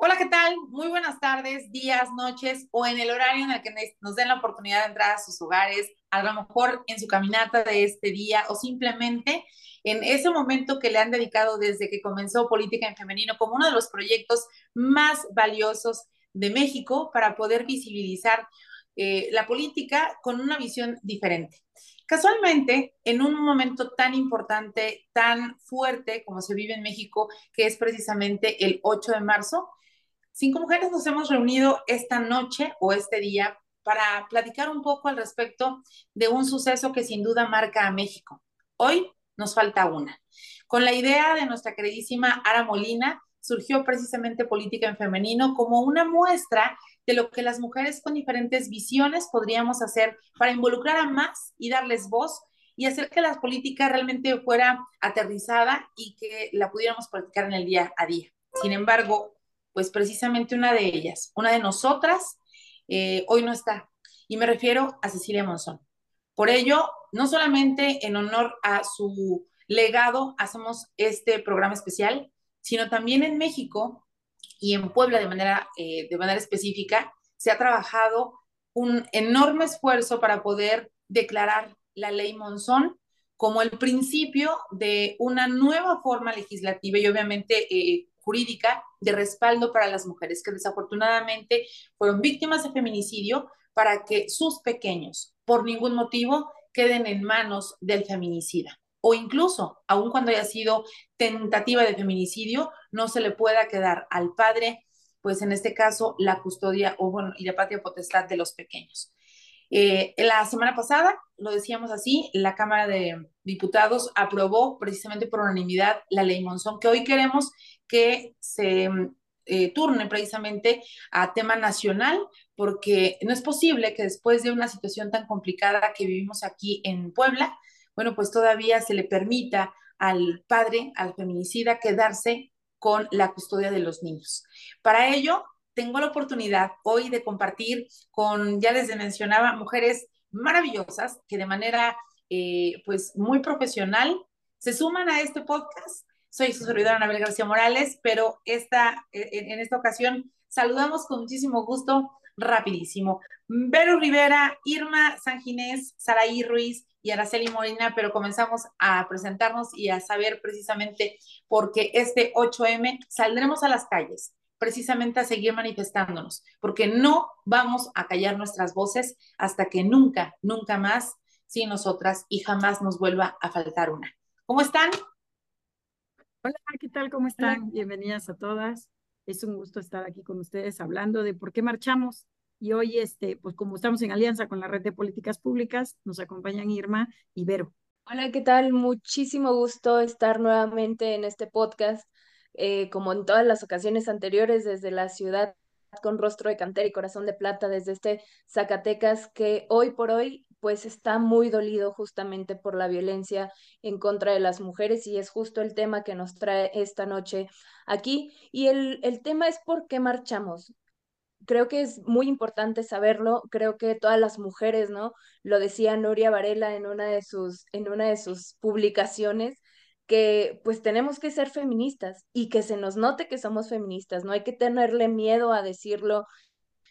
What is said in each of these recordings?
Hola, ¿qué tal? Muy buenas tardes, días, noches o en el horario en el que nos den la oportunidad de entrar a sus hogares, a lo mejor en su caminata de este día o simplemente en ese momento que le han dedicado desde que comenzó Política en Femenino como uno de los proyectos más valiosos de México para poder visibilizar eh, la política con una visión diferente. Casualmente, en un momento tan importante, tan fuerte como se vive en México, que es precisamente el 8 de marzo, Cinco mujeres nos hemos reunido esta noche o este día para platicar un poco al respecto de un suceso que sin duda marca a México. Hoy nos falta una. Con la idea de nuestra queridísima Ara Molina, surgió precisamente Política en Femenino como una muestra de lo que las mujeres con diferentes visiones podríamos hacer para involucrar a más y darles voz y hacer que la política realmente fuera aterrizada y que la pudiéramos practicar en el día a día. Sin embargo, pues precisamente una de ellas, una de nosotras, eh, hoy no está. Y me refiero a Cecilia Monzón. Por ello, no solamente en honor a su legado hacemos este programa especial, sino también en México y en Puebla de manera, eh, de manera específica, se ha trabajado un enorme esfuerzo para poder declarar la ley Monzón como el principio de una nueva forma legislativa y obviamente eh, jurídica de respaldo para las mujeres que desafortunadamente fueron víctimas de feminicidio para que sus pequeños, por ningún motivo, queden en manos del feminicida. O incluso, aun cuando haya sido tentativa de feminicidio, no se le pueda quedar al padre, pues en este caso, la custodia o bueno, y la patria potestad de los pequeños. Eh, la semana pasada, lo decíamos así, la Cámara de Diputados aprobó precisamente por unanimidad la ley Monzón, que hoy queremos que se eh, turne precisamente a tema nacional, porque no es posible que después de una situación tan complicada que vivimos aquí en Puebla, bueno, pues todavía se le permita al padre, al feminicida, quedarse con la custodia de los niños. Para ello, tengo la oportunidad hoy de compartir con, ya les mencionaba, mujeres maravillosas que de manera eh, pues muy profesional se suman a este podcast. Soy su servidora Anabel García Morales, pero esta, en, en esta ocasión saludamos con muchísimo gusto, rapidísimo. Vero Rivera, Irma Sanginés, Saraí Ruiz y Araceli Morina, pero comenzamos a presentarnos y a saber precisamente por qué este 8M saldremos a las calles precisamente a seguir manifestándonos, porque no vamos a callar nuestras voces hasta que nunca, nunca más, sin nosotras y jamás nos vuelva a faltar una. ¿Cómo están? Hola, ¿qué tal? ¿Cómo están? Bienvenidas a todas. Es un gusto estar aquí con ustedes hablando de por qué marchamos. Y hoy, este, pues como estamos en alianza con la Red de Políticas Públicas, nos acompañan Irma y Vero. Hola, ¿qué tal? Muchísimo gusto estar nuevamente en este podcast eh, como en todas las ocasiones anteriores, desde la ciudad con rostro de cantera y corazón de plata, desde este Zacatecas, que hoy por hoy pues está muy dolido justamente por la violencia en contra de las mujeres y es justo el tema que nos trae esta noche aquí. Y el, el tema es por qué marchamos. Creo que es muy importante saberlo, creo que todas las mujeres, ¿no? Lo decía Nuria Varela en una de sus, en una de sus publicaciones, que pues tenemos que ser feministas y que se nos note que somos feministas, no hay que tenerle miedo a decirlo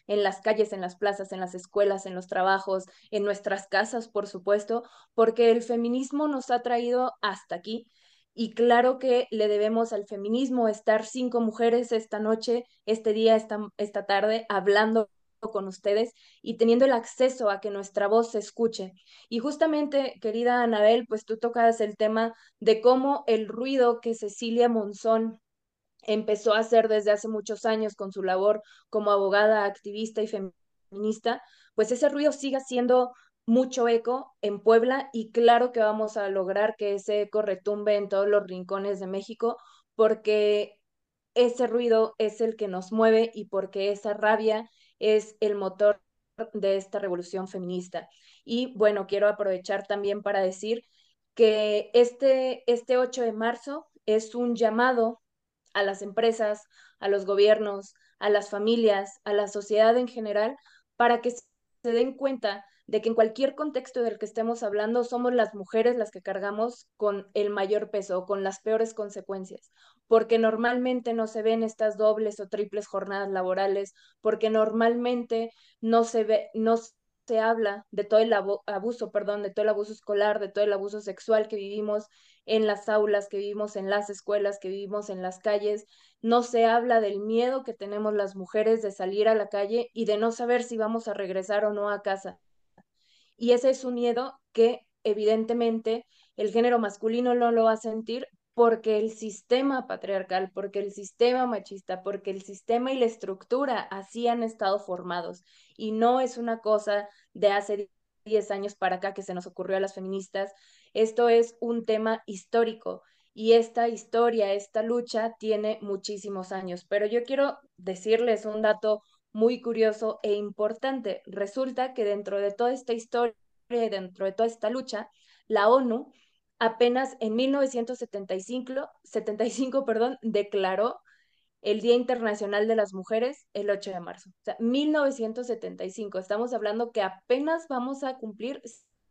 en las calles, en las plazas, en las escuelas, en los trabajos, en nuestras casas, por supuesto, porque el feminismo nos ha traído hasta aquí. Y claro que le debemos al feminismo estar cinco mujeres esta noche, este día, esta, esta tarde, hablando con ustedes y teniendo el acceso a que nuestra voz se escuche. Y justamente, querida Anabel, pues tú tocas el tema de cómo el ruido que Cecilia Monzón empezó a hacer desde hace muchos años con su labor como abogada, activista y feminista, pues ese ruido siga siendo mucho eco en Puebla y claro que vamos a lograr que ese eco retumbe en todos los rincones de México porque ese ruido es el que nos mueve y porque esa rabia es el motor de esta revolución feminista. Y bueno, quiero aprovechar también para decir que este, este 8 de marzo es un llamado a las empresas, a los gobiernos, a las familias, a la sociedad en general, para que se den cuenta de que en cualquier contexto del que estemos hablando somos las mujeres las que cargamos con el mayor peso con las peores consecuencias, porque normalmente no se ven estas dobles o triples jornadas laborales, porque normalmente no se ve, no se habla de todo el abuso, perdón, de todo el abuso escolar, de todo el abuso sexual que vivimos en las aulas, que vivimos en las escuelas, que vivimos en las calles. No se habla del miedo que tenemos las mujeres de salir a la calle y de no saber si vamos a regresar o no a casa. Y ese es un miedo que evidentemente el género masculino no lo va a sentir porque el sistema patriarcal, porque el sistema machista, porque el sistema y la estructura así han estado formados. Y no es una cosa de hace 10 años para acá que se nos ocurrió a las feministas. Esto es un tema histórico y esta historia, esta lucha tiene muchísimos años. Pero yo quiero decirles un dato muy curioso e importante. Resulta que dentro de toda esta historia dentro de toda esta lucha, la ONU apenas en 1975 75, perdón, declaró el Día Internacional de las Mujeres el 8 de marzo. O sea, 1975. Estamos hablando que apenas vamos a cumplir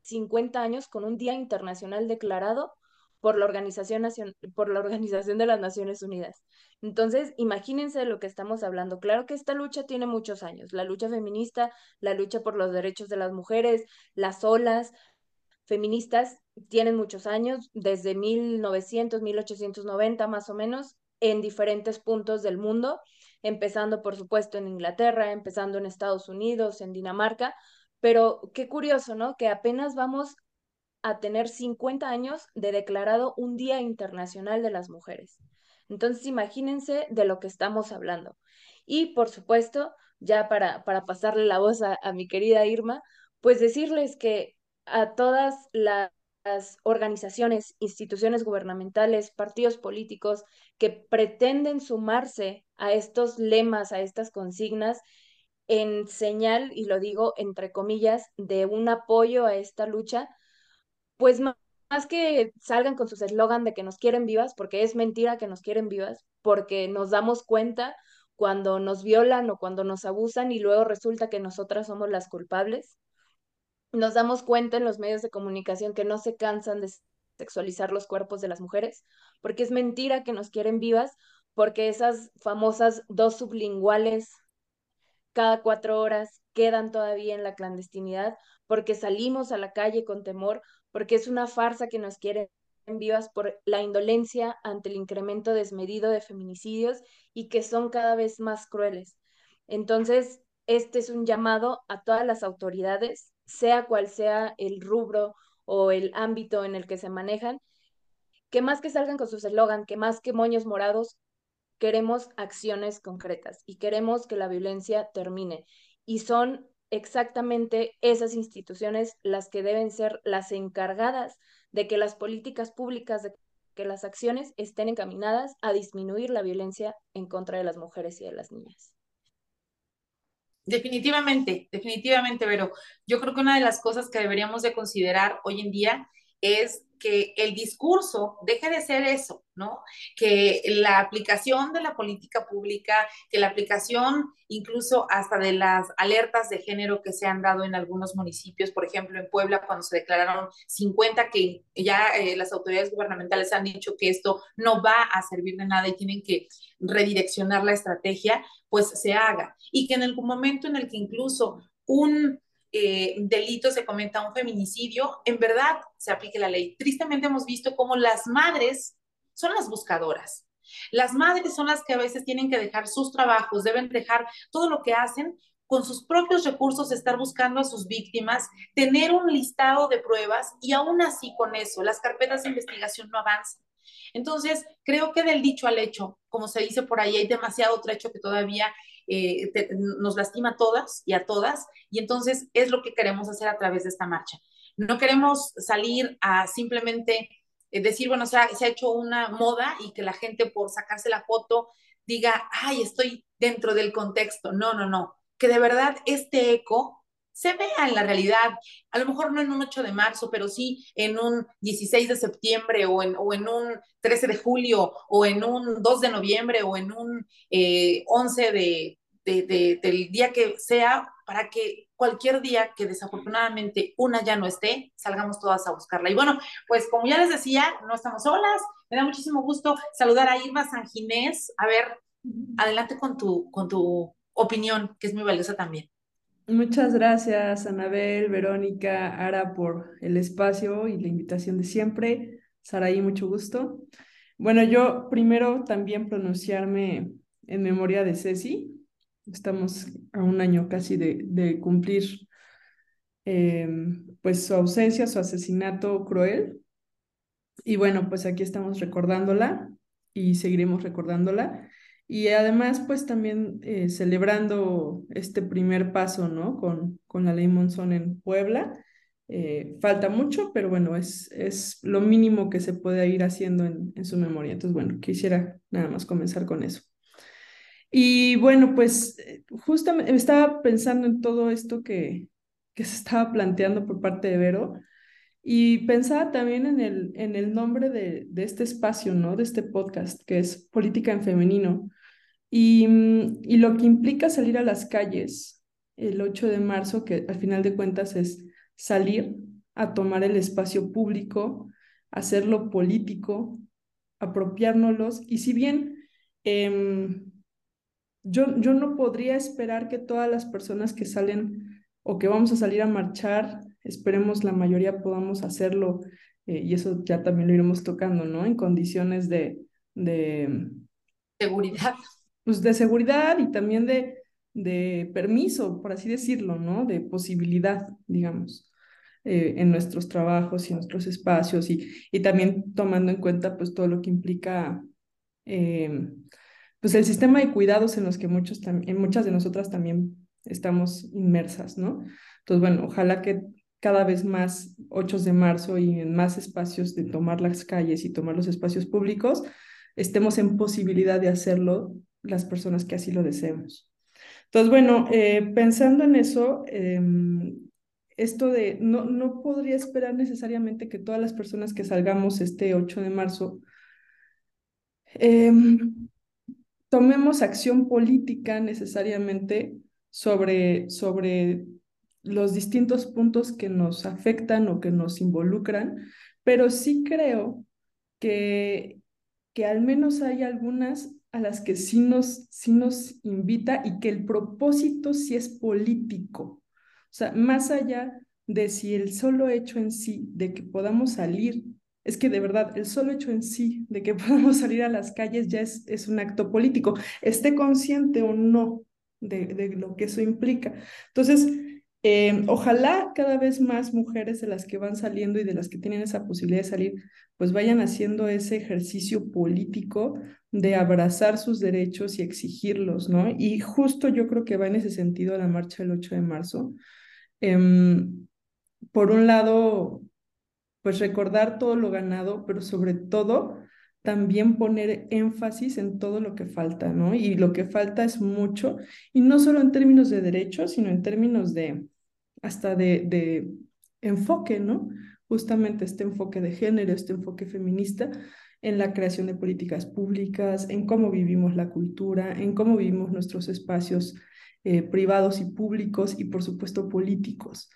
50 años con un Día Internacional declarado por la Organización, por la Organización de las Naciones Unidas. Entonces, imagínense de lo que estamos hablando. Claro que esta lucha tiene muchos años. La lucha feminista, la lucha por los derechos de las mujeres, las olas feministas tienen muchos años, desde 1900, 1890 más o menos, en diferentes puntos del mundo, empezando por supuesto en Inglaterra, empezando en Estados Unidos, en Dinamarca, pero qué curioso, ¿no? Que apenas vamos a tener 50 años de declarado un Día Internacional de las Mujeres. Entonces, imagínense de lo que estamos hablando. Y, por supuesto, ya para, para pasarle la voz a, a mi querida Irma, pues decirles que a todas las organizaciones, instituciones gubernamentales, partidos políticos que pretenden sumarse a estos lemas, a estas consignas, en señal, y lo digo entre comillas, de un apoyo a esta lucha, pues más, que salgan con sus eslogan de que nos quieren vivas, porque es mentira que nos quieren vivas, porque nos damos cuenta cuando nos violan o cuando nos abusan y luego resulta que nosotras somos las culpables nos damos cuenta en los medios de comunicación que no se cansan de sexualizar los cuerpos de las mujeres, porque es mentira que nos quieren vivas, porque esas famosas dos sublinguales cada cuatro horas quedan todavía en la clandestinidad, porque salimos a la calle con temor, porque es una farsa que nos quieren vivas por la indolencia ante el incremento desmedido de feminicidios y que son cada vez más crueles. Entonces, este es un llamado a todas las autoridades sea cual sea el rubro o el ámbito en el que se manejan, que más que salgan con su eslogan, que más que moños morados, queremos acciones concretas y queremos que la violencia termine. Y son exactamente esas instituciones las que deben ser las encargadas de que las políticas públicas, de que las acciones estén encaminadas a disminuir la violencia en contra de las mujeres y de las niñas. Definitivamente, definitivamente, pero yo creo que una de las cosas que deberíamos de considerar hoy en día es que el discurso deje de ser eso, ¿no? Que la aplicación de la política pública, que la aplicación incluso hasta de las alertas de género que se han dado en algunos municipios, por ejemplo, en Puebla, cuando se declararon 50, que ya eh, las autoridades gubernamentales han dicho que esto no va a servir de nada y tienen que redireccionar la estrategia, pues se haga. Y que en algún momento en el que incluso un eh, delito se cometa un feminicidio, en verdad se aplique la ley. Tristemente hemos visto cómo las madres son las buscadoras. Las madres son las que a veces tienen que dejar sus trabajos, deben dejar todo lo que hacen con sus propios recursos, estar buscando a sus víctimas, tener un listado de pruebas y aún así con eso las carpetas de investigación no avanzan. Entonces, creo que del dicho al hecho, como se dice por ahí, hay demasiado trecho que todavía eh, nos lastima a todas y a todas, y entonces es lo que queremos hacer a través de esta marcha. No queremos salir a simplemente eh, decir, bueno, se ha hecho una moda y que la gente por sacarse la foto diga, ay, estoy dentro del contexto. No, no, no. Que de verdad este eco se vea en la realidad, a lo mejor no en un 8 de marzo, pero sí en un 16 de septiembre o en, o en un 13 de julio o en un 2 de noviembre o en un 11 eh, de de, del día que sea, para que cualquier día que desafortunadamente una ya no esté, salgamos todas a buscarla. Y bueno, pues como ya les decía, no estamos solas. Me da muchísimo gusto saludar a Irma San Ginés. A ver, adelante con tu, con tu opinión, que es muy valiosa también. Muchas gracias, Anabel, Verónica, Ara, por el espacio y la invitación de siempre. Saraí, mucho gusto. Bueno, yo primero también pronunciarme en memoria de Ceci. Estamos a un año casi de, cumplir em, pues su ausencia, su asesinato cruel. Y bueno, pues aquí estamos recordándola y seguiremos recordándola. Y además, pues también eh, celebrando este primer paso, ¿no? Con, con la ley Monzón en Puebla. Eh, falta mucho, pero bueno, es, es lo mínimo que se puede ir haciendo en, en su memoria. Entonces, bueno, quisiera nada más comenzar con eso. Y bueno, pues eh, justamente estaba pensando en todo esto que, que se estaba planteando por parte de Vero y pensaba también en el, en el nombre de, de este espacio, ¿no? De este podcast, que es Política en Femenino. Y, mm, y lo que implica salir a las calles el 8 de marzo, que al final de cuentas es salir a tomar el espacio público, hacerlo político, apropiárnoslos. Y si bien em, yo, yo no podría esperar que todas las personas que salen o que vamos a salir a marchar, esperemos la mayoría podamos hacerlo, eh, y eso ya también lo iremos tocando, ¿no? En condiciones de... de seguridad pues, de seguridad y también de, de permiso, por así decirlo, ¿no? De posibilidad, digamos, eh, en nuestros trabajos y en nuestros espacios y, y también tomando en cuenta pues todo lo que implica eh, pues el sistema de cuidados en los que muchos en muchas de nosotras también estamos inmersas, ¿no? Entonces, bueno, ojalá que cada vez más 8 de marzo y en más espacios de tomar las calles y tomar los espacios públicos, estemos en posibilidad de hacerlo las personas que así lo deseemos. Entonces, bueno, eh, pensando en eso, em, esto de no, no podría esperar necesariamente que todas las personas que salgamos este 8 de marzo em, tomemos acción política necesariamente sobre, sobre los distintos puntos que nos afectan o que nos involucran, pero sí creo que, que al menos hay algunas a las que sí nos, sí nos invita y que el propósito sí es político. O sea, más allá de si el solo hecho en sí de que podamos salir, es que de verdad el solo hecho en sí de que podamos salir a las calles ya es, es un acto político, esté consciente o no de, de lo que eso implica. Entonces, eh, ojalá cada vez más mujeres de las que van saliendo y de las que tienen esa posibilidad de salir, pues vayan haciendo ese ejercicio político de abrazar sus derechos y exigirlos, ¿no? Y justo yo creo que va en ese sentido la marcha del 8 de marzo. Em, por un lado, pues recordar todo lo ganado, pero sobre todo también poner énfasis en todo lo que falta, ¿no? Y lo que falta es mucho, y no solo en términos de derechos, sino en términos de, hasta de, de enfoque, ¿no? Justamente este enfoque de género, este enfoque feminista en la creación de políticas públicas, en cómo vivimos la cultura, en cómo vivimos nuestros espacios eh, privados y públicos y por supuesto políticos.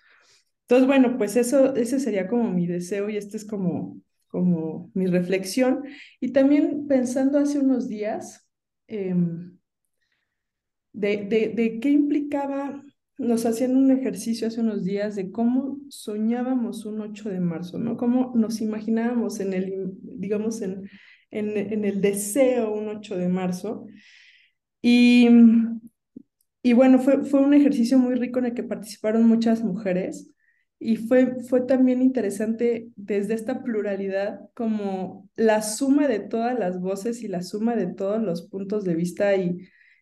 Entonces, bueno, pues eso, ese sería como mi deseo y este es como, como mi reflexión. Y también pensando hace unos días em, de, de, de qué implicaba nos hacían un ejercicio hace unos días de cómo soñábamos un 8 de marzo, ¿no? Cómo nos imaginábamos en el, digamos, en, en, el deseo un 8 de marzo. Y, y bueno, fue, fue un ejercicio muy rico en el que participaron muchas mujeres y fue, fue también interesante desde esta pluralidad como la suma de todas las voces y la suma de todos los puntos de vista y,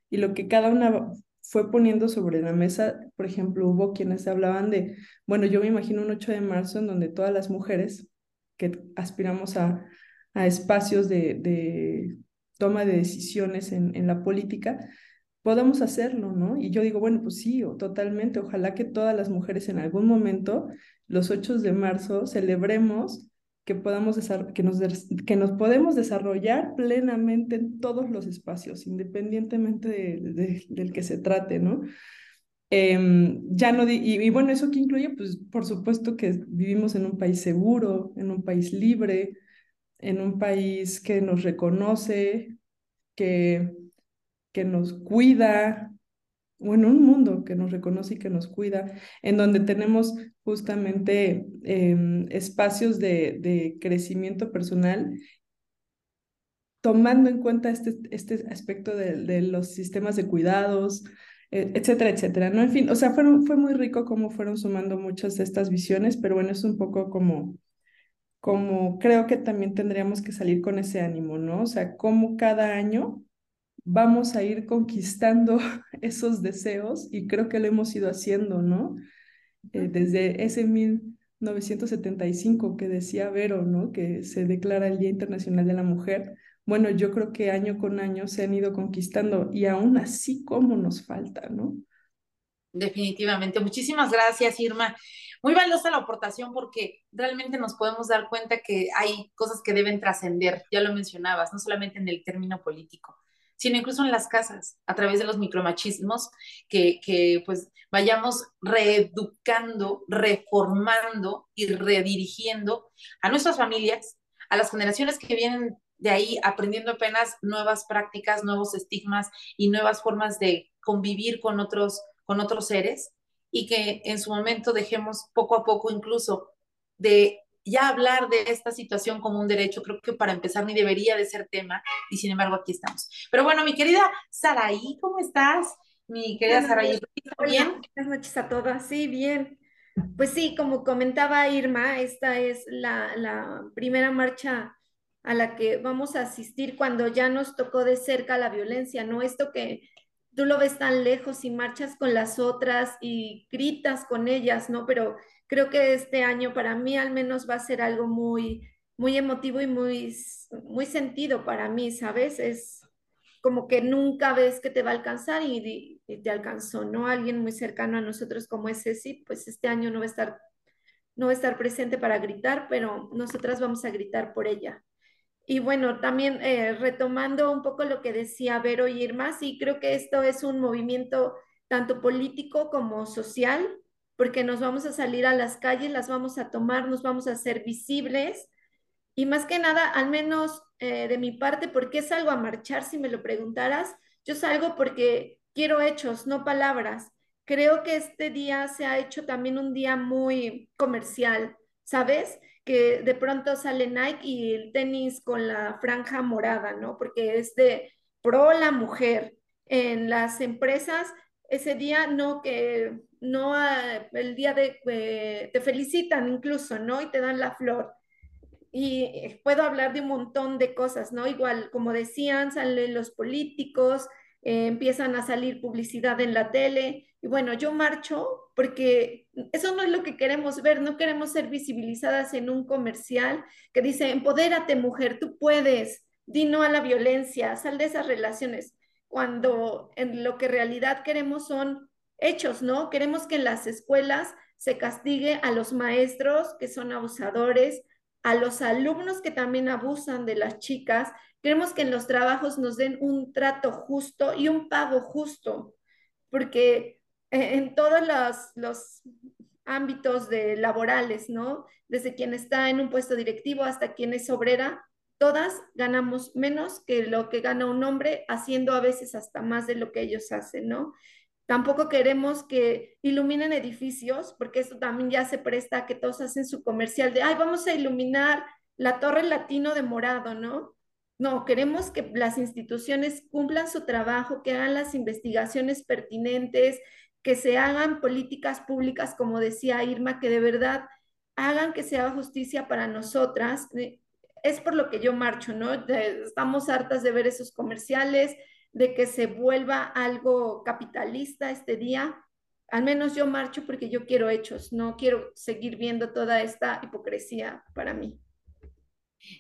y lo que cada una fue poniendo sobre la mesa, por ejemplo, hubo quienes hablaban de, bueno, yo me imagino un 8 de marzo en donde todas las mujeres que aspiramos a, a espacios de, de, toma de decisiones en, en la política, podamos hacerlo, ¿no? Y yo digo, bueno, pues sí, totalmente, ojalá que todas las mujeres en algún momento, los 8 de marzo, celebremos que, podamos que, nos, que nos podemos desarrollar plenamente en todos los espacios, independientemente de, del que se trate, ¿no? Em, ya no, y, y, bueno, ¿eso qué incluye? Pues por supuesto que vivimos en un país seguro, en un país libre, en un país que nos reconoce, que, que nos cuida, o en un mundo que nos reconoce y que nos cuida, en donde tenemos justamente em, espacios de, crecimiento personal, tomando en cuenta este, este aspecto de, de los sistemas de cuidados, e, etcétera, etcétera, ¿no? En fin, o sea, fueron, fue muy rico cómo fueron sumando muchas de estas visiones, pero bueno, es un poco como, como creo que también tendríamos que salir con ese ánimo, ¿no? O sea, cómo cada año vamos a ir conquistando esos deseos y creo que lo hemos ido haciendo, ¿no? Eh, desde ese 1975 que decía Vero, ¿no? Que se declara el Día Internacional de la Mujer. Bueno, yo creo que año con año se han ido conquistando y aún así, ¿cómo nos falta, ¿no? Definitivamente. Muchísimas gracias, Irma. Muy valiosa la aportación porque realmente nos podemos dar cuenta que hay cosas que deben trascender, ya lo mencionabas, no solamente en el término político, sino incluso en las casas, a través de los micromachismos, que, que pues vayamos reeducando, reformando y redirigiendo a nuestras familias, a las generaciones que vienen de ahí aprendiendo apenas nuevas prácticas, nuevos estigmas y nuevas formas de convivir con otros, con otros seres y que en su momento dejemos poco a poco incluso de ya hablar de esta situación como un derecho, creo que para empezar ni debería de ser tema, y sin embargo aquí estamos. Pero bueno, mi querida Saraí, ¿cómo estás? Mi querida Saraí, ¿bien? Buenas noches a todas, sí, bien. Pues sí, como comentaba Irma, esta es la, la primera marcha a la que vamos a asistir cuando ya nos tocó de cerca la violencia, ¿no? Esto que tú lo ves tan lejos y marchas con las otras y gritas con ellas, ¿no? Pero creo que este año para mí al menos va a ser algo muy, muy emotivo y muy, muy sentido para mí, ¿sabes? Es como que nunca ves que te va a alcanzar y, te alcanzó, ¿no? Alguien muy cercano a nosotros como es Ceci, pues este año no va a estar, no va a estar presente para gritar, pero nosotras vamos a gritar por ella. Y bueno, también eh, retomando un poco lo que decía Vero y Irma, sí creo que esto es un movimiento tanto político como social, porque nos vamos a salir a las calles, las vamos a tomar, nos vamos a hacer visibles. Y más que nada, al menos eh, de mi parte, ¿por qué salgo a marchar? Si me lo preguntaras, yo salgo porque quiero hechos, no palabras. Creo que este día se ha hecho también un día muy comercial, ¿sabes? Que de pronto sale Nike y el tenis con la franja morada, ¿no? Porque es de pro la mujer. En las empresas, ese día no que no el día de, eh, te felicitan incluso, ¿no? Y te dan la flor. Y eh, puedo hablar de un montón de cosas, ¿no? Igual, como decían, salen los políticos, eh, empiezan a salir publicidad en la tele. Y bueno, yo marcho porque eso no es lo que queremos ver, no queremos ser visibilizadas en un comercial que dice, empodérate mujer, tú puedes, di no a la violencia, sal de esas relaciones, cuando en lo que realidad queremos son hechos, ¿no? Queremos que en las escuelas se castigue a los maestros que son abusadores, a los alumnos que también abusan de las chicas. Queremos que en los trabajos nos den un trato justo y un pago justo, porque eh, en todos los, los ámbitos de laborales, ¿no? Desde quien está en un puesto directivo hasta quien es obrera, todas ganamos menos que lo que gana un hombre, haciendo a veces hasta más de lo que ellos hacen, ¿no? Tampoco queremos que iluminen edificios, porque esto también ya se presta a que todos hacen su comercial de, ay, vamos a iluminar la Torre Latino de morado, ¿no? No, queremos que las instituciones cumplan su trabajo, que hagan las investigaciones pertinentes, que se hagan políticas públicas, como decía Irma, que de verdad hagan que se haga justicia para nosotras. Eh, es por lo que yo marcho, ¿no? Estamos hartas de ver esos comerciales, de que se vuelva algo capitalista este día. Al menos yo marcho porque yo quiero hechos, no quiero seguir viendo toda esta hipocresía para mí.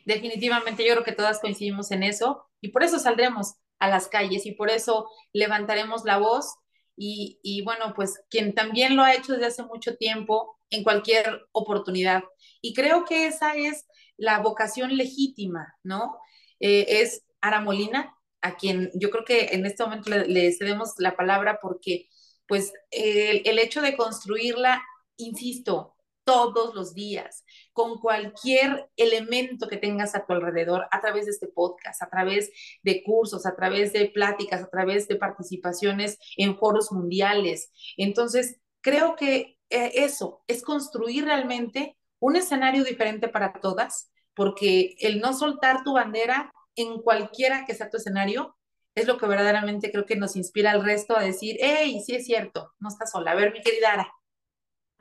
Definitivamente, yo creo que todas coincidimos en eso y por eso saldremos a las calles y por eso levantaremos la voz y, y, bueno, pues quien también lo ha hecho desde hace mucho tiempo en cualquier oportunidad. Y creo que esa es la vocación legítima, ¿no? Eh, es Ara Molina, a quien yo creo que en este momento le, cedemos la palabra porque, pues, el hecho de construirla, insisto, todos los días, con cualquier elemento que tengas a tu alrededor, a través de este podcast, a través de cursos, a través de pláticas, a través de participaciones en foros mundiales. Entonces, creo que eh, eso es construir realmente un escenario diferente para todas, porque el no soltar tu bandera en cualquiera que sea tu escenario es lo que verdaderamente creo que nos inspira al resto a decir, hey, sí es cierto, no estás sola. A ver, mi querida Ara.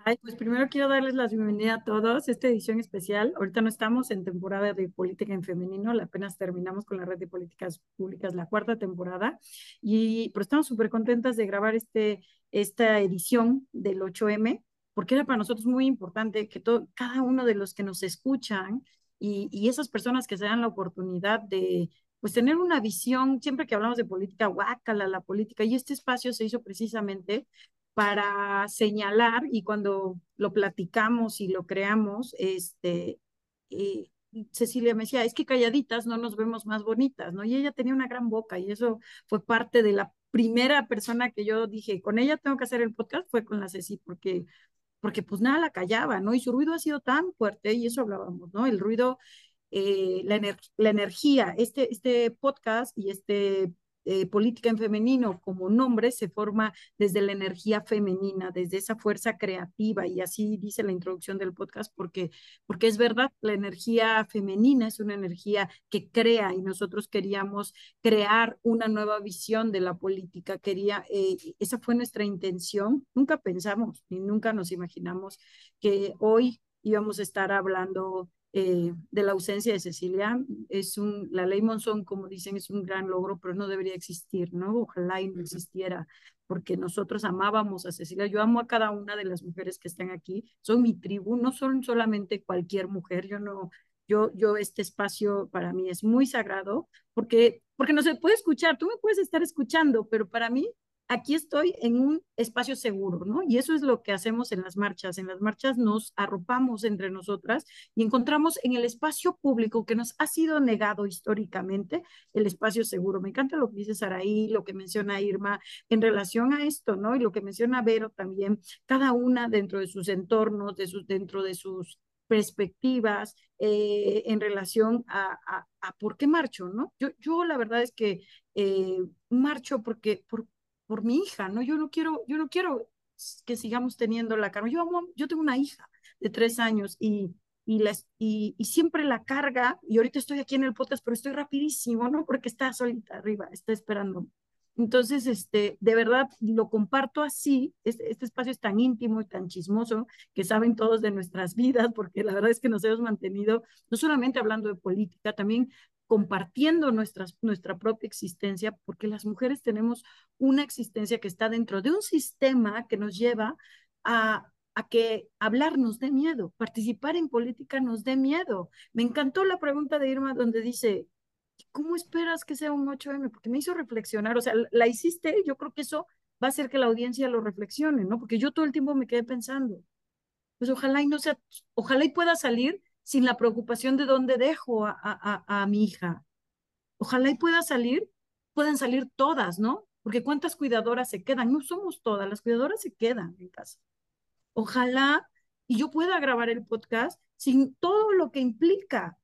Ay, pues primero quiero darles la bienvenida a todos. Esta edición especial, ahorita no estamos en temporada de política en femenino, apenas terminamos con la red de políticas públicas la cuarta temporada, y pero estamos súper contentas de grabar este, esta edición del 8M, porque era para nosotros muy importante que todo, cada uno de los que nos escuchan y, y esas personas que se dan la oportunidad de pues tener una visión, siempre que hablamos de política, guácala la política, y este espacio se hizo precisamente para señalar y cuando lo platicamos y lo creamos, este, eh, Cecilia me decía, es que calladitas no nos vemos más bonitas, ¿no? Y ella tenía una gran boca y eso fue parte de la primera persona que yo dije, con ella tengo que hacer el podcast, fue con la Ceci, porque, porque pues nada la callaba, ¿no? Y su ruido ha sido tan fuerte, y eso hablábamos, ¿no? El ruido, eh, la, la energía, este, este podcast y este eh, política en femenino como nombre se forma desde la energía femenina, desde esa fuerza creativa y así dice la introducción del podcast porque porque es verdad, la energía femenina es una energía que crea y nosotros queríamos crear una nueva visión de la política, quería eh, esa fue nuestra intención, nunca pensamos ni nunca nos imaginamos que hoy íbamos a estar hablando eh, de la ausencia de Cecilia. Es un, la ley Monzón, como dicen, es un gran logro, pero no debería existir, ¿no? Ojalá y no existiera, porque nosotros amábamos a Cecilia. Yo amo a cada una de las mujeres que están aquí. Son mi tribu, no son solamente cualquier mujer. Yo no, yo, yo este espacio para mí es muy sagrado, porque, porque no se puede escuchar. Tú me puedes estar escuchando, pero para mí aquí estoy en un espacio seguro, ¿no? Y eso es lo que hacemos en las marchas. En las marchas nos arropamos entre nosotras y encontramos en el espacio público que nos ha sido negado históricamente el espacio seguro. Me encanta lo que dice Saraí, lo que menciona Irma en relación a esto, ¿no? Y lo que menciona Vero también, cada una dentro de sus entornos, de sus, dentro de sus perspectivas eh, en relación a, a, por qué marcho, ¿no? Yo, yo la verdad es que eh, marcho porque, por, por mi hija, ¿no? Yo no quiero, yo no quiero que sigamos teniendo la carga. Yo, yo tengo una hija de tres años y, y, y, y, siempre la carga, y ahorita estoy aquí en el podcast, pero estoy rapidísimo, ¿no? Porque está solita arriba, está esperando. Entonces, este, de verdad, lo comparto así, este, espacio es tan íntimo y tan chismoso que saben todos de nuestras vidas, porque la verdad es que nos hemos mantenido, no solamente hablando de política, también compartiendo nuestras, nuestra propia existencia, porque las mujeres tenemos una existencia que está dentro de un sistema que nos lleva a, a que hablar nos dé miedo, participar en política nos dé miedo. Me encantó la pregunta de Irma donde dice, ¿cómo esperas que sea un 8M? Porque me hizo reflexionar, o sea, la hiciste, yo creo que eso va a hacer que la audiencia lo reflexione, ¿no? Porque yo todo el tiempo me quedé pensando, pues ojalá y no sea, ojalá y pueda salir sin la preocupación de dónde dejo a, mi hija. Ojalá y pueda salir, puedan salir todas, ¿no? Porque cuántas cuidadoras se quedan, no somos todas, las cuidadoras se quedan en casa. Ojalá y yo pueda grabar el podcast sin todo lo que implica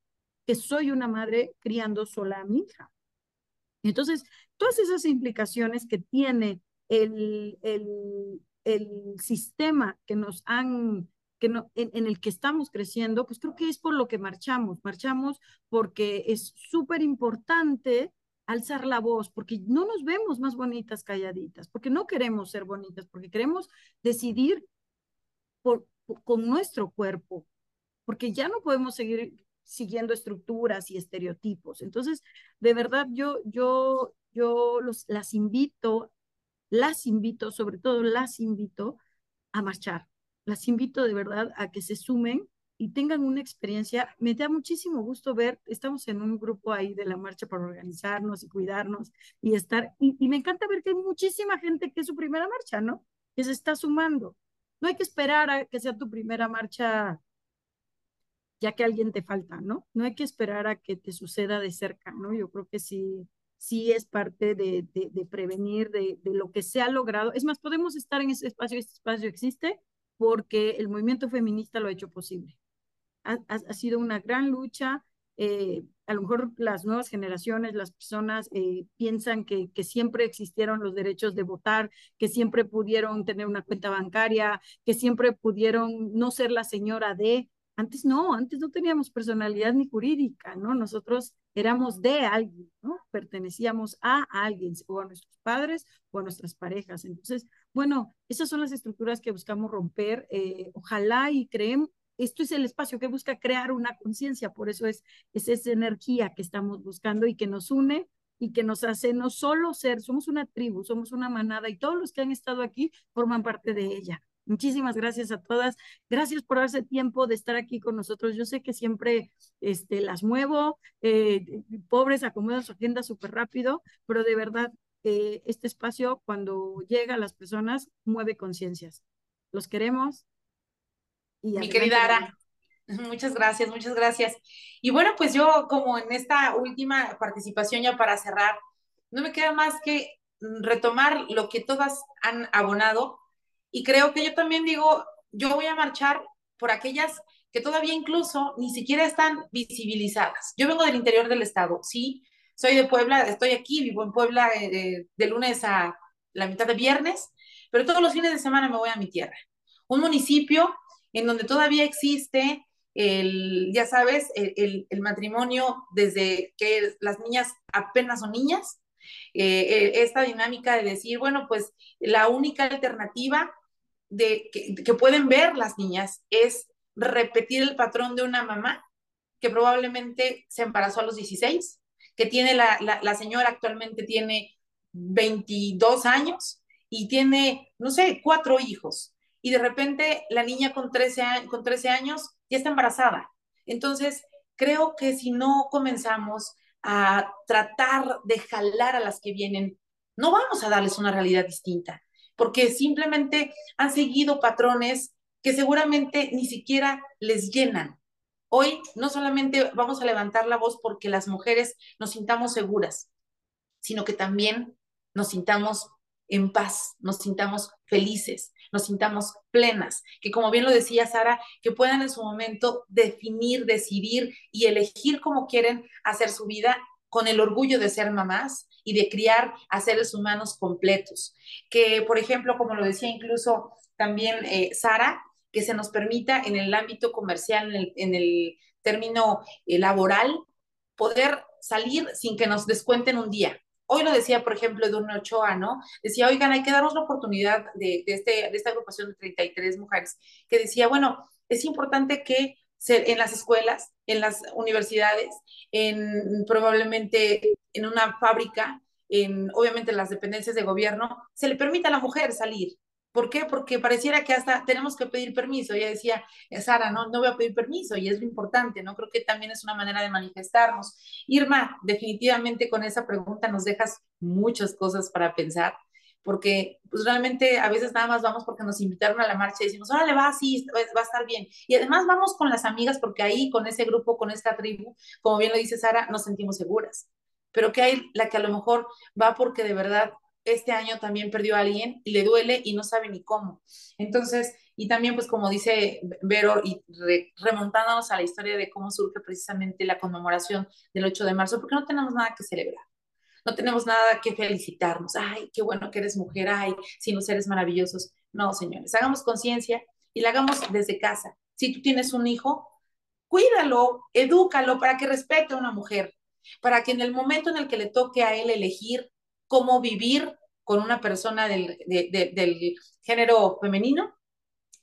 que soy una madre criando sola a mi hija. Entonces, todas esas implicaciones que tiene el, el, el sistema que nos han no, en, el que estamos creciendo, pues creo que es por lo que marchamos. Marchamos porque es súper importante alzar la voz, porque no nos vemos más bonitas calladitas, porque no queremos ser bonitas, porque queremos decidir con nuestro cuerpo, porque ya no podemos seguir siguiendo estructuras y estereotipos. Entonces, de verdad, yo, yo, yo los, las invito, las invito, sobre todo las invito a marchar, las invito de verdad a que se sumen y tengan una experiencia. Me da muchísimo gusto ver, estamos en un grupo ahí de la marcha para organizarnos y cuidarnos y estar, y, me encanta ver que hay muchísima gente que es su primera marcha, ¿no? Que se está sumando. No hay que esperar a que sea tu primera marcha ya que alguien te falta, ¿no? No hay que esperar a que te suceda de cerca, ¿no? Yo creo que sí, sí es parte de, de, prevenir de, de, lo que se ha logrado. Es más, podemos estar en ese espacio, este espacio existe porque el movimiento feminista lo ha hecho posible. Ha, ha, sido una gran lucha. Eh, a lo mejor las nuevas generaciones, las personas eh, piensan que, que siempre existieron los derechos de votar, que siempre pudieron tener una cuenta bancaria, que siempre pudieron no ser la señora de, antes no, antes no teníamos personalidad ni jurídica, ¿no? Nosotros éramos de alguien, ¿no? Pertenecíamos a alguien, o a nuestros padres o a nuestras parejas. Entonces, bueno, esas son las estructuras que buscamos romper. Eh, ojalá y creemos, esto es el espacio que busca crear una conciencia, por eso es, es esa energía que estamos buscando y que nos une y que nos hace no solo ser, somos una tribu, somos una manada y todos los que han estado aquí forman parte de ella. Muchísimas gracias a todas. Gracias por darse tiempo de estar aquí con nosotros. Yo sé que siempre este, las muevo, eh, pobres acomodan su agenda súper rápido, pero de verdad, eh, este espacio cuando llega a las personas mueve conciencias. Los queremos. Y Mi querida Ara, muchas gracias, muchas gracias. Y bueno, pues yo como en esta última participación ya para cerrar, no me queda más que retomar lo que todas han abonado y creo que yo también digo, yo voy a marchar por aquellas que todavía incluso ni siquiera están visibilizadas. Yo vengo del interior del estado, sí, soy de Puebla, estoy aquí, vivo en Puebla eh, de lunes a la mitad de viernes, pero todos los fines de semana me voy a mi tierra. Un municipio en donde todavía existe el, ya sabes, el, el, matrimonio desde que las niñas apenas son niñas, eh, eh, esta dinámica de decir, bueno, pues la única alternativa de, que, pueden ver las niñas es repetir el patrón de una mamá que probablemente se embarazó a los 16, que tiene la, la, señora actualmente tiene 22 años y tiene, no sé, cuatro hijos. Y de repente la niña con 13, con 13 años ya está embarazada. Entonces, creo que si no comenzamos a tratar de jalar a las que vienen, no vamos a darles una realidad distinta porque simplemente han seguido patrones que seguramente ni siquiera les llenan. Hoy no solamente vamos a levantar la voz porque las mujeres nos sintamos seguras, sino que también nos sintamos en paz, nos sintamos felices, nos sintamos plenas, que como bien lo decía Sara, que puedan en su momento definir, decidir y elegir cómo quieren hacer su vida con el orgullo de ser mamás y de criar a seres humanos completos. Que, por ejemplo, como lo decía incluso también eh, Sara, que se nos permita en el ámbito comercial, en el, término eh, laboral, poder salir sin que nos descuenten un día. Hoy lo decía, por ejemplo, Edurne Ochoa, ¿no? Decía, oigan, hay que darnos la oportunidad de, de, este, de esta agrupación de 33 mujeres, que decía, bueno, es importante que en las escuelas, en las universidades, en probablemente en una fábrica, en obviamente las dependencias de gobierno, se le permita a la mujer salir. ¿Por qué? Porque pareciera que hasta tenemos que pedir permiso. Ella decía, Sara, no, no voy a pedir permiso y es lo importante, ¿no? Creo que también es una manera de manifestarnos. Irma, definitivamente con esa pregunta nos dejas muchas cosas para pensar porque pues realmente a veces nada más vamos porque nos invitaron a la marcha y decimos, órale, va, sí, va a estar bien. Y además vamos con las amigas porque ahí, con ese grupo, con esta tribu, como bien lo dice Sara, nos sentimos seguras. Pero que hay la que a lo mejor va porque de verdad este año también perdió a alguien y le duele y no sabe ni cómo. Entonces, y también pues como dice Vero, y remontándonos a la historia de cómo surge precisamente la conmemoración del 8 de marzo, porque no tenemos nada que celebrar no tenemos nada que felicitarnos. Ay, qué bueno que eres mujer, ay, si los seres maravillosos. No, señores, hagamos conciencia y la hagamos desde casa. Si tú tienes un hijo, cuídalo, edúcalo para que respete a una mujer, para que en el momento en el que le toque a él elegir cómo vivir con una persona del, género femenino,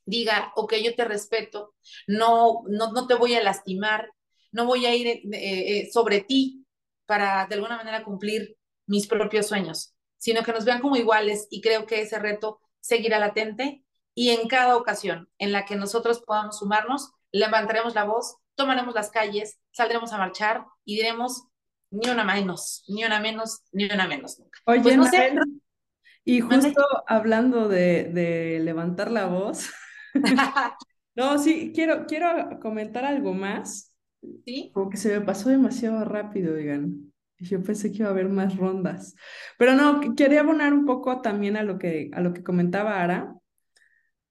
diga, ok, yo te respeto, no, no, no te voy a lastimar, no voy a ir eh, eh, sobre ti, para de alguna manera cumplir mis propios sueños, sino que nos vean como iguales y creo que ese reto seguirá latente y en cada ocasión en la que nosotros podamos sumarnos, levantaremos la voz, tomaremos las calles, saldremos a marchar y diremos ni una menos, ni una menos, ni una menos nunca. Oye, pues no sé, y justo hablando de, de levantar la voz, No, sí, quiero, quiero comentar algo más. ¿Sí? Como que se me pasó demasiado rápido, digan. Yo pensé que iba a haber más rondas. Pero no, quería abonar un poco también a lo que, a lo que comentaba Ara. O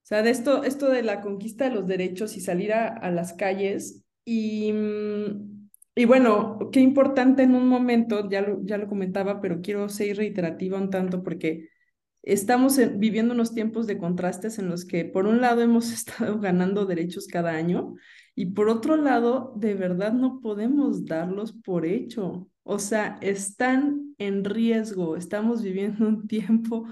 sea, de esto, esto de la conquista de los derechos y salir a, a las calles. Y, mm, y bueno, qué importante en un momento, ya lo, ya lo comentaba, pero quiero ser reiterativa un tanto porque estamos viviendo unos tiempos de contrastes en los que por un lado hemos estado ganando derechos cada año y por otro lado, de verdad no podemos darlos por hecho. O sea, están en riesgo. Estamos viviendo un tiempo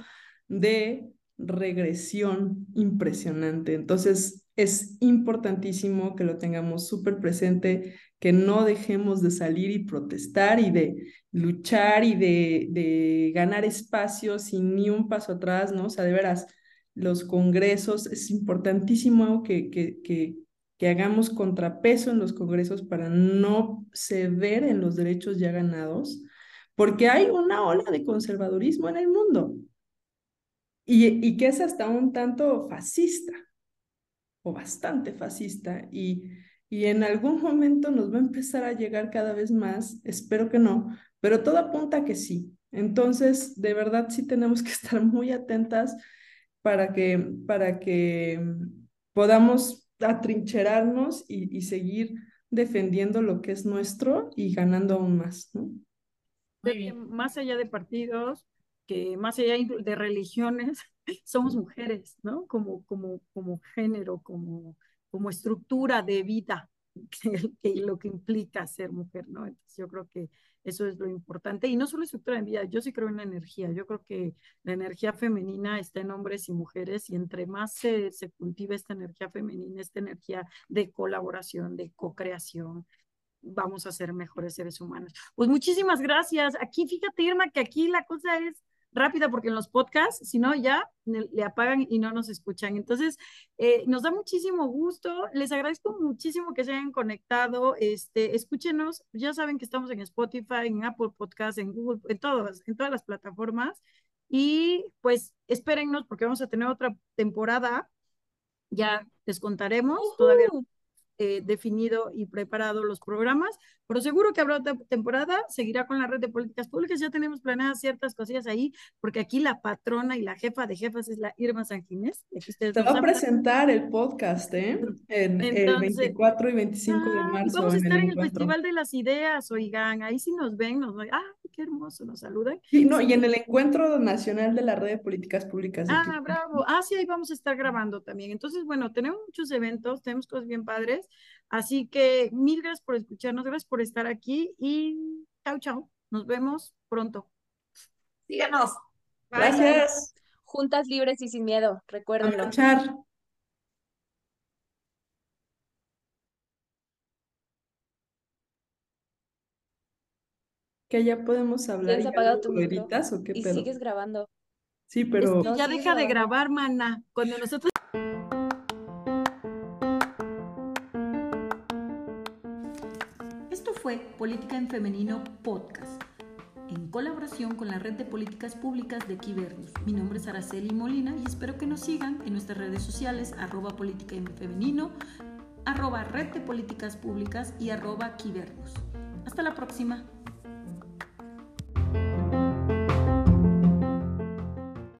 de regresión impresionante. Entonces, es importantísimo que lo tengamos súper presente, que no dejemos de salir y protestar y de luchar y de, de ganar espacios sin ni un paso atrás, ¿no? O sea, de veras, los congresos, es importantísimo que, que, que, que hagamos contrapeso en los congresos para no ceder en los derechos ya ganados, porque hay una ola de conservadurismo en el mundo y, y que es hasta un tanto fascista o bastante fascista y, y en algún momento nos va a empezar a llegar cada vez más, espero que no, pero todo apunta a que sí. Entonces, de verdad sí tenemos que estar muy atentas para que, para que podamos atrincherarnos y, y seguir defendiendo lo que es nuestro y ganando aún más, ¿no? Más allá de partidos, que más allá de religiones, somos mujeres, ¿no? Como, como, como género, como, como estructura de vida, que, que, lo que implica ser mujer, ¿no? Entonces yo creo que eso es lo importante. Y no solo estructura de vida, yo sí creo en la energía. Yo creo que la energía femenina está en hombres y mujeres y entre más se, se cultiva esta energía femenina, esta energía de colaboración, de co-creación, vamos a ser mejores seres humanos. Pues muchísimas gracias. Aquí, fíjate, Irma, que aquí la cosa es rápida porque en los podcasts, si no, ya le apagan y no nos escuchan. Entonces, eh, nos da muchísimo gusto. Les agradezco muchísimo que se hayan conectado. Este, escúchenos. Ya saben que estamos en Spotify, en Apple Podcasts, en Google, en todas, en todas las plataformas. Y pues espérennos porque vamos a tener otra temporada. Ya les contaremos. Uh. Todavía eh, definido y preparado los programas, pero seguro que habrá otra temporada, seguirá con la red de políticas públicas, ya tenemos planeadas ciertas cosillas ahí, porque aquí la patrona y la jefa de jefas es la Irma Sanginés. Te va a presentar el podcast, ¿eh? En Entonces, el 24 y 25 ah, de marzo. Vamos a estar en el, en el Festival de las Ideas, oigan, ahí sí nos ven, nos ven, ah, qué hermoso, nos saludan. Sí, no, y en el Encuentro Nacional de la Red de Políticas Públicas. Ah, bravo, ah, sí, ahí vamos a estar grabando también. Entonces, bueno, tenemos muchos eventos, tenemos cosas bien padres. Así que mil gracias por escucharnos, gracias por estar aquí y chao, chao. Nos vemos pronto. Síganos. Gracias. Juntas libres y sin miedo, recuérdenlo. Marchar. Que ya podemos hablar. ¿Tienes apagado tu o qué y pedo? sigues grabando. Sí, pero. Ya deja de grabar, mana. Cuando nosotros. Fue Política en Femenino Podcast, en colaboración con la Red de Políticas Públicas de Quibernus. Mi nombre es Araceli Molina y espero que nos sigan en nuestras redes sociales, arroba política en femenino, arroba red de políticas públicas y arroba Quibernus. Hasta la próxima.